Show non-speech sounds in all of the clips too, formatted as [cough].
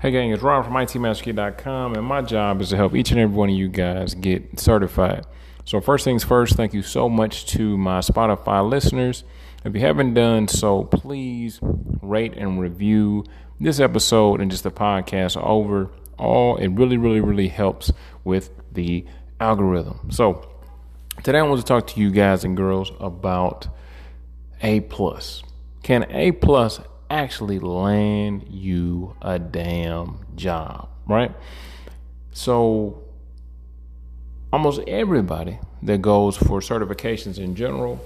Hey gang, it's Rob from ITMasterKey.com, and my job is to help each and every one of you guys get certified. So first things first, thank you so much to my Spotify listeners. If you haven't done so, please rate and review this episode and just the podcast over. All it really, really, really helps with the algorithm. So today I want to talk to you guys and girls about A plus. Can A plus actually land you a damn job, right? So, almost everybody that goes for certifications in general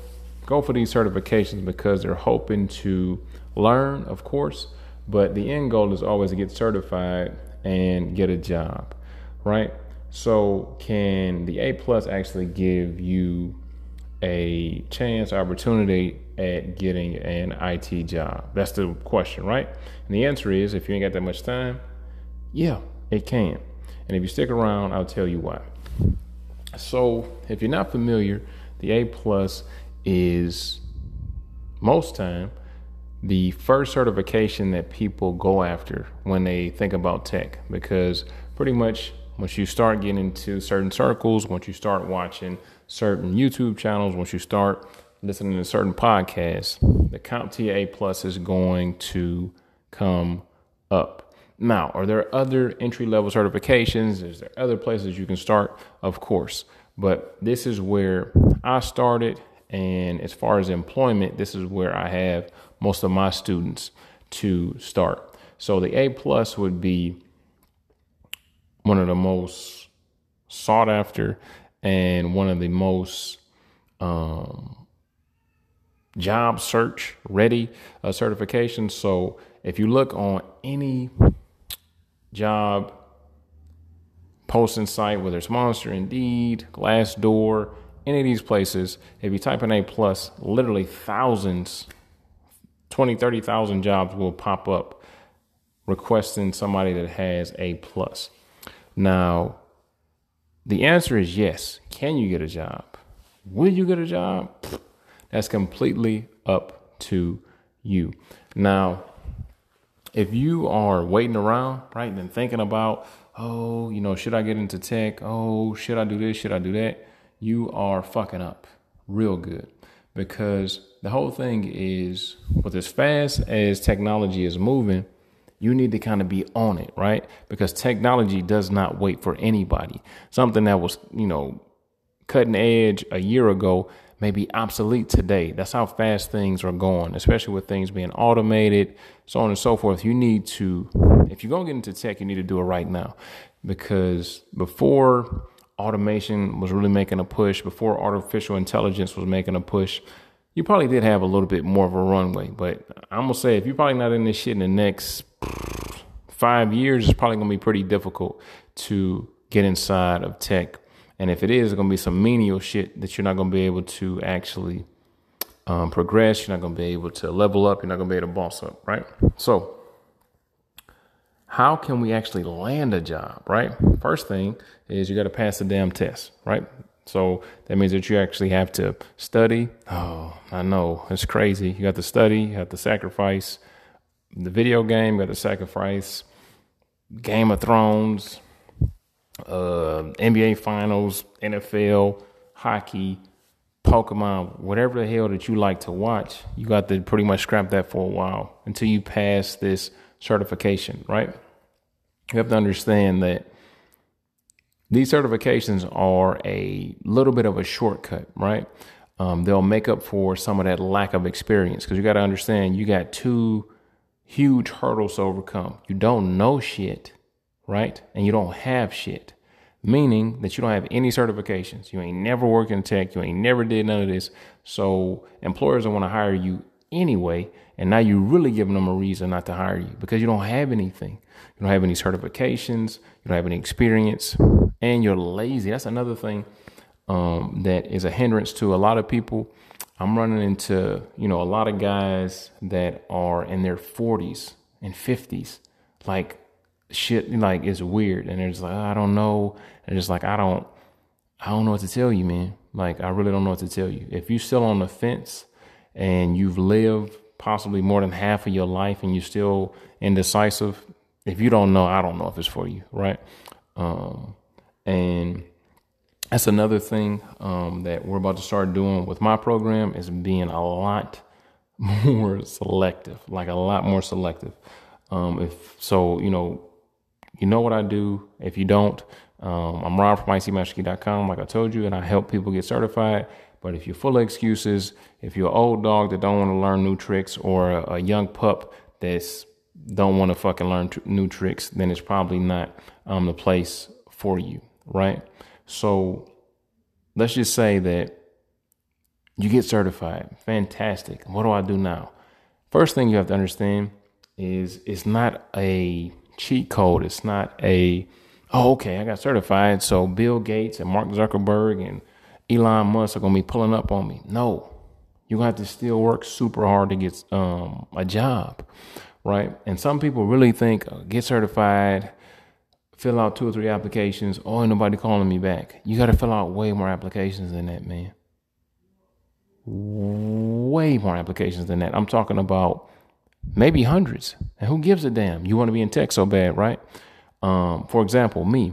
go for these certifications because they're hoping to learn, of course, but the end goal is always to get certified and get a job, right? So, can the A plus actually give you a chance, opportunity at getting an IT job? That's the question, right? And the answer is if you ain't got that much time, yeah, it can. And if you stick around, I'll tell you why. So, if you're not familiar, the A plus is most time the first certification that people go after when they think about tech because pretty much once you start getting into certain circles, once you start watching certain YouTube channels, once you start listening to certain podcasts, the CompTIA plus is going to come up. Now, are there other entry level certifications? Is there other places you can start? Of course. But this is where I started. And as far as employment, this is where I have most of my students to start. So the A plus would be one of the most sought after and one of the most um, job search ready uh, certifications. So if you look on any job posting site, whether it's Monster, Indeed, Glassdoor, any of these places, if you type in A plus, literally thousands, 20, 30,000 jobs will pop up requesting somebody that has A plus. Now, the answer is yes. Can you get a job? Will you get a job? That's completely up to you. Now, if you are waiting around, right, and thinking about, oh, you know, should I get into tech? Oh, should I do this? Should I do that? You are fucking up real good because the whole thing is with as fast as technology is moving, you need to kind of be on it, right? Because technology does not wait for anybody. Something that was, you know, cutting edge a year ago may be obsolete today. That's how fast things are going, especially with things being automated, so on and so forth. You need to, if you're going to get into tech, you need to do it right now because before automation was really making a push, before artificial intelligence was making a push, you probably did have a little bit more of a runway. But I'm gonna say if you're probably not in this shit in the next five years, it's probably gonna be pretty difficult to get inside of tech. And if it is, it's gonna be some menial shit that you're not gonna be able to actually um, progress. You're not gonna be able to level up. You're not gonna be able to boss up, right? So, how can we actually land a job, right? First thing is you got to pass the damn test, right? So that means that you actually have to study. Oh, I know it's crazy. You got to study, you have to sacrifice the video game, you got to sacrifice Game of Thrones, uh, NBA Finals, NFL, hockey, Pokemon, whatever the hell that you like to watch. You got to pretty much scrap that for a while until you pass this certification, right? You have to understand that these certifications are a little bit of a shortcut, right? Um, they'll make up for some of that lack of experience because you got to understand you got two huge hurdles to overcome. You don't know shit, right? And you don't have shit, meaning that you don't have any certifications. You ain't never worked in tech. You ain't never did none of this. So employers don't want to hire you anyway. And now you're really giving them a reason not to hire you because you don't have anything. You don't have any certifications. You don't have any experience and you're lazy. That's another thing um, that is a hindrance to a lot of people. I'm running into, you know, a lot of guys that are in their 40s and 50s. Like, shit, like, it's weird. And they're just like, I don't know. And it's like, I don't, I don't know what to tell you, man. Like, I really don't know what to tell you. If you're still on the fence and you've lived possibly more than half of your life and you're still indecisive, if you don't know, I don't know if it's for you, right? Um, and that's another thing um, that we're about to start doing with my program is being a lot [laughs] more selective, like a lot more selective. Um, if so, you know, you know what I do. If you don't, um, I'm Rob from icmastery.com, like I told you, and I help people get certified. But if you're full of excuses, if you're an old dog that don't want to learn new tricks, or a, a young pup that's don't want to fucking learn t- new tricks, then it's probably not um, the place for you, right? So let's just say that you get certified. Fantastic. What do I do now? First thing you have to understand is it's not a cheat code. It's not a, oh, okay, I got certified. So Bill Gates and Mark Zuckerberg and Elon Musk are going to be pulling up on me. No, you're going to have to still work super hard to get um, a job, right? And some people really think, uh, get certified, fill out two or three applications. Oh, ain't nobody calling me back. You got to fill out way more applications than that, man. Way more applications than that. I'm talking about maybe hundreds. And who gives a damn? You want to be in tech so bad, right? Um, for example, me,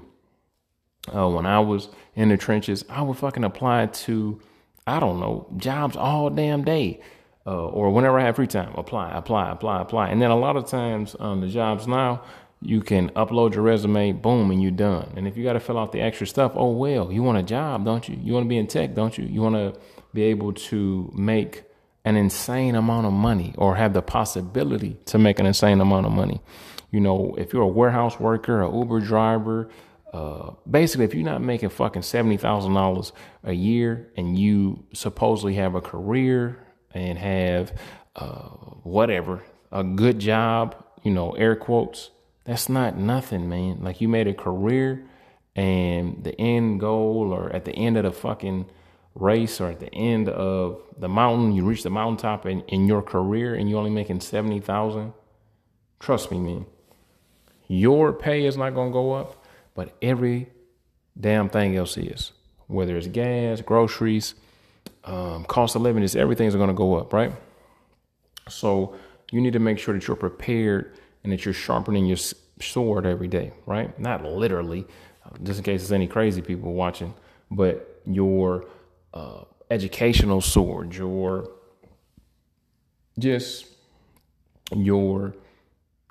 uh, when I was in the trenches, I would fucking apply to, I don't know, jobs all damn day. Uh, or whenever I have free time, apply, apply, apply, apply. And then a lot of times um, the jobs now, you can upload your resume, boom, and you're done. And if you got to fill out the extra stuff, oh well, you want a job, don't you? You want to be in tech, don't you? You want to be able to make an insane amount of money or have the possibility to make an insane amount of money. You know, if you're a warehouse worker, a Uber driver, uh, basically, if you're not making fucking seventy thousand dollars a year and you supposedly have a career and have uh, whatever a good job, you know, air quotes, that's not nothing, man. Like you made a career, and the end goal, or at the end of the fucking race, or at the end of the mountain, you reach the mountaintop in, in your career, and you're only making seventy thousand. Trust me, man. Your pay is not gonna go up but every damn thing else is. Whether it's gas, groceries, um, cost of living, is everything's going to go up, right? So you need to make sure that you're prepared and that you're sharpening your sword every day, right? Not literally, just in case there's any crazy people watching, but your uh, educational sword, your just your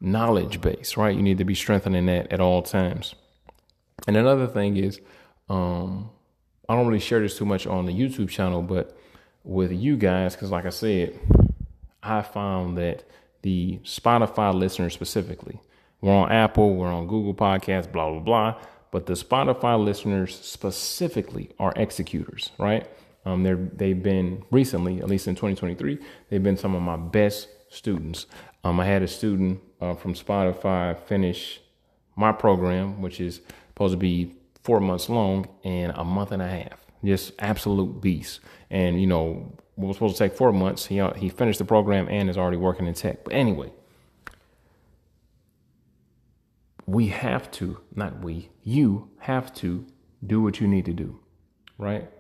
knowledge base, right? You need to be strengthening that at all times. And another thing is, um, I don't really share this too much on the YouTube channel, but with you guys, because like I said, I found that the Spotify listeners specifically, we're on Apple, we're on Google Podcasts, blah, blah, blah. But the Spotify listeners specifically are executors, right? Um, they're, they've been recently, at least in 2023, they've been some of my best students. Um, I had a student uh, from Spotify finish my program, which is supposed to be four months long and a month and a half. Just absolute beast. And you know, what was supposed to take four months, he uh, he finished the program and is already working in tech. But anyway, we have to, not we, you have to do what you need to do, right?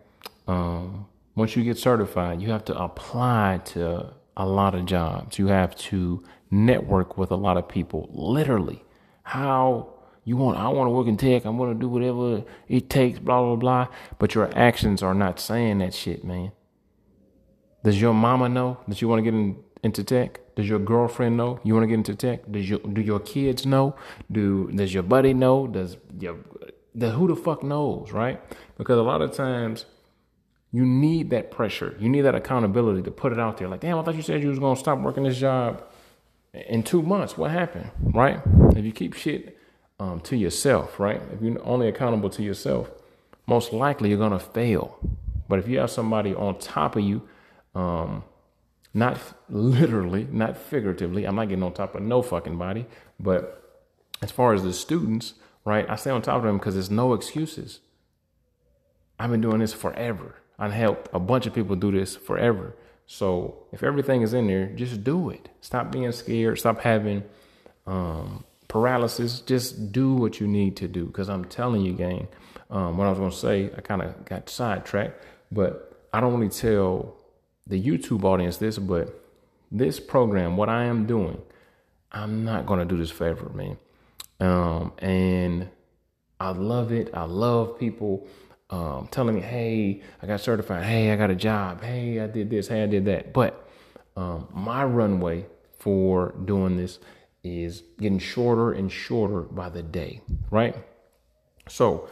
Um, once you get certified, you have to apply to a lot of jobs. You have to network with a lot of people. Literally, how you want, I want to work in tech. I'm going to do whatever it takes, blah, blah, blah. But your actions are not saying that shit, man. Does your mama know that you want to get in, into tech? Does your girlfriend know you want to get into tech? Does your do your kids know? Do does your buddy know? Does your the who the fuck knows, right? Because a lot of times you need that pressure. You need that accountability to put it out there. Like, damn, I thought you said you was gonna stop working this job in two months. What happened? Right? If you keep shit um, to yourself, right? If you're only accountable to yourself, most likely you're gonna fail. But if you have somebody on top of you, um, not literally, not figuratively, I'm not getting on top of no fucking body, but as far as the students, right? I stay on top of them because there's no excuses. I've been doing this forever. I've helped a bunch of people do this forever. So if everything is in there, just do it. Stop being scared. Stop having um, paralysis, just do what you need to do. Because I'm telling you, gang, um, what I was going to say, I kind of got sidetracked, but I don't really tell the YouTube audience this, but this program, what I am doing, I'm not to do this forever, man. Um, and I love it. I love people um, telling me, hey, I got certified. Hey, I got a job. Hey, I did this. Hey, I did that. But um, my runway for doing this is getting shorter and shorter by the day, right? So,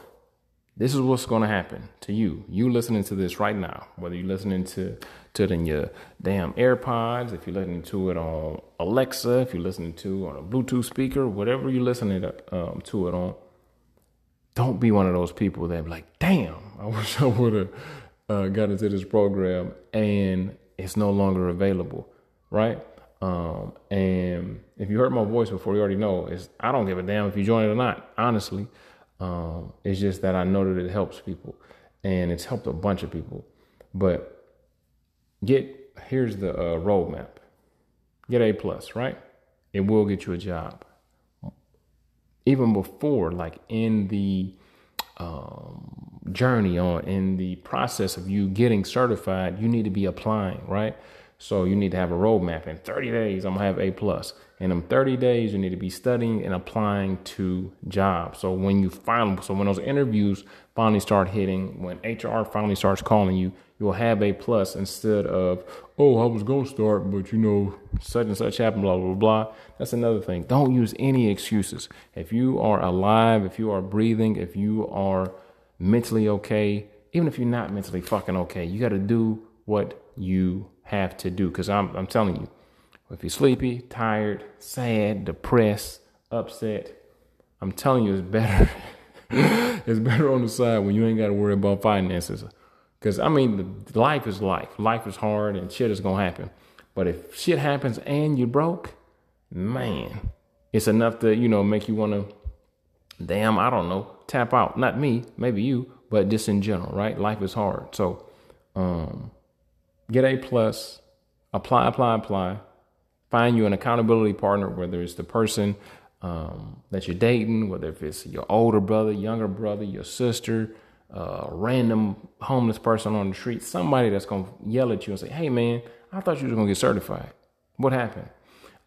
this is what's going to happen to you. You listening to this right now, whether you're listening to, to it in your damn AirPods, if you're listening to it on Alexa, if you're listening to on a Bluetooth speaker, whatever you're listening to, um, to it on, don't be one of those people that be like, damn, [laughs] I wish I would have uh, got into this program and it's no longer available, right? Um, and if you heard my voice before, you already know is I don't give a damn if you join it or not. Honestly, um, it's just that I know that it helps people, and it's helped a bunch of people. But get here's the uh, roadmap: get A plus, right? It will get you a job. Even before, like in the um, journey on in the process of you getting certified, you need to be applying, right? So you need to have a roadmap. In 30 days, I'm gonna have A plus. In them 30 days, you need to be studying and applying to jobs. So when you finally, so when those interviews finally start hitting, when HR finally starts calling you, you'll have A plus instead of, oh, I was gonna start, but you know, such and such happened, blah blah blah. That's another thing. Don't use any excuses. If you are alive, if you are breathing, if you are mentally okay, even if you're not mentally fucking okay, you got to do what you have to do. Because I'm, I'm telling you, if you're sleepy, tired, sad, depressed, upset, I'm telling you, it's better. [laughs] it's better on the side when you ain't got to worry about finances. Because, I mean, life is life. Life is hard and shit is going to happen. But if shit happens and you're broke, man, it's enough to, you know, make you want to, damn, I don't know, tap out. Not me, maybe you, but just in general, right? Life is hard. So, um, get A plus, apply, apply, apply. Find you an accountability partner, whether it's the person um, that you're dating, whether if it's your older brother, younger brother, your sister, uh, random homeless person on the street, somebody that's gonna yell at you and say, "Hey, man, I thought you were gonna get certified. What happened?"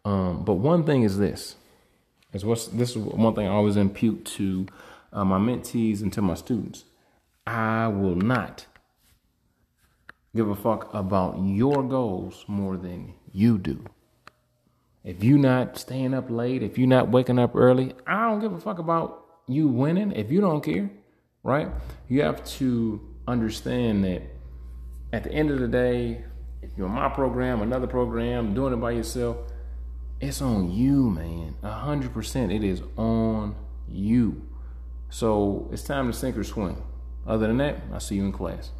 Um, but one thing is this: is what's this is one thing I always impute to uh, my mentees and to my students. I will not give a fuck about your goals more than you do. If you're not staying up late, if you're not waking up early, I don't give a fuck about you winning if you don't care, right? You have to understand that at the end of the day, if you're in my program, another program, doing it by yourself, it's on you, man. A hundred percent, it is on you. So it's time to sink or swim. Other than that, I'll see you in class.